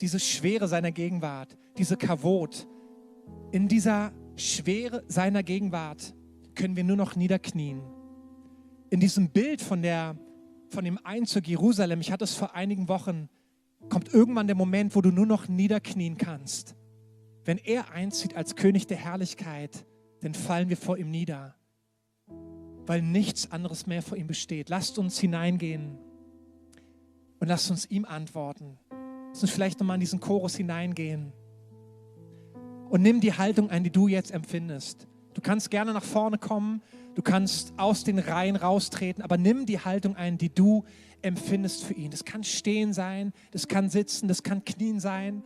Diese Schwere seiner Gegenwart, diese Kavot. In dieser Schwere seiner Gegenwart können wir nur noch niederknien. In diesem Bild von, der, von dem Einzug Jerusalem, ich hatte es vor einigen Wochen, kommt irgendwann der Moment, wo du nur noch niederknien kannst. Wenn er einzieht als König der Herrlichkeit, dann fallen wir vor ihm nieder, weil nichts anderes mehr vor ihm besteht. Lasst uns hineingehen und lasst uns ihm antworten. Lasst uns vielleicht nochmal in diesen Chorus hineingehen und nimm die Haltung ein, die du jetzt empfindest. Du kannst gerne nach vorne kommen, du kannst aus den Reihen raustreten, aber nimm die Haltung ein, die du empfindest für ihn. Das kann stehen sein, das kann sitzen, das kann knien sein,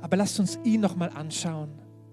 aber lasst uns ihn nochmal anschauen.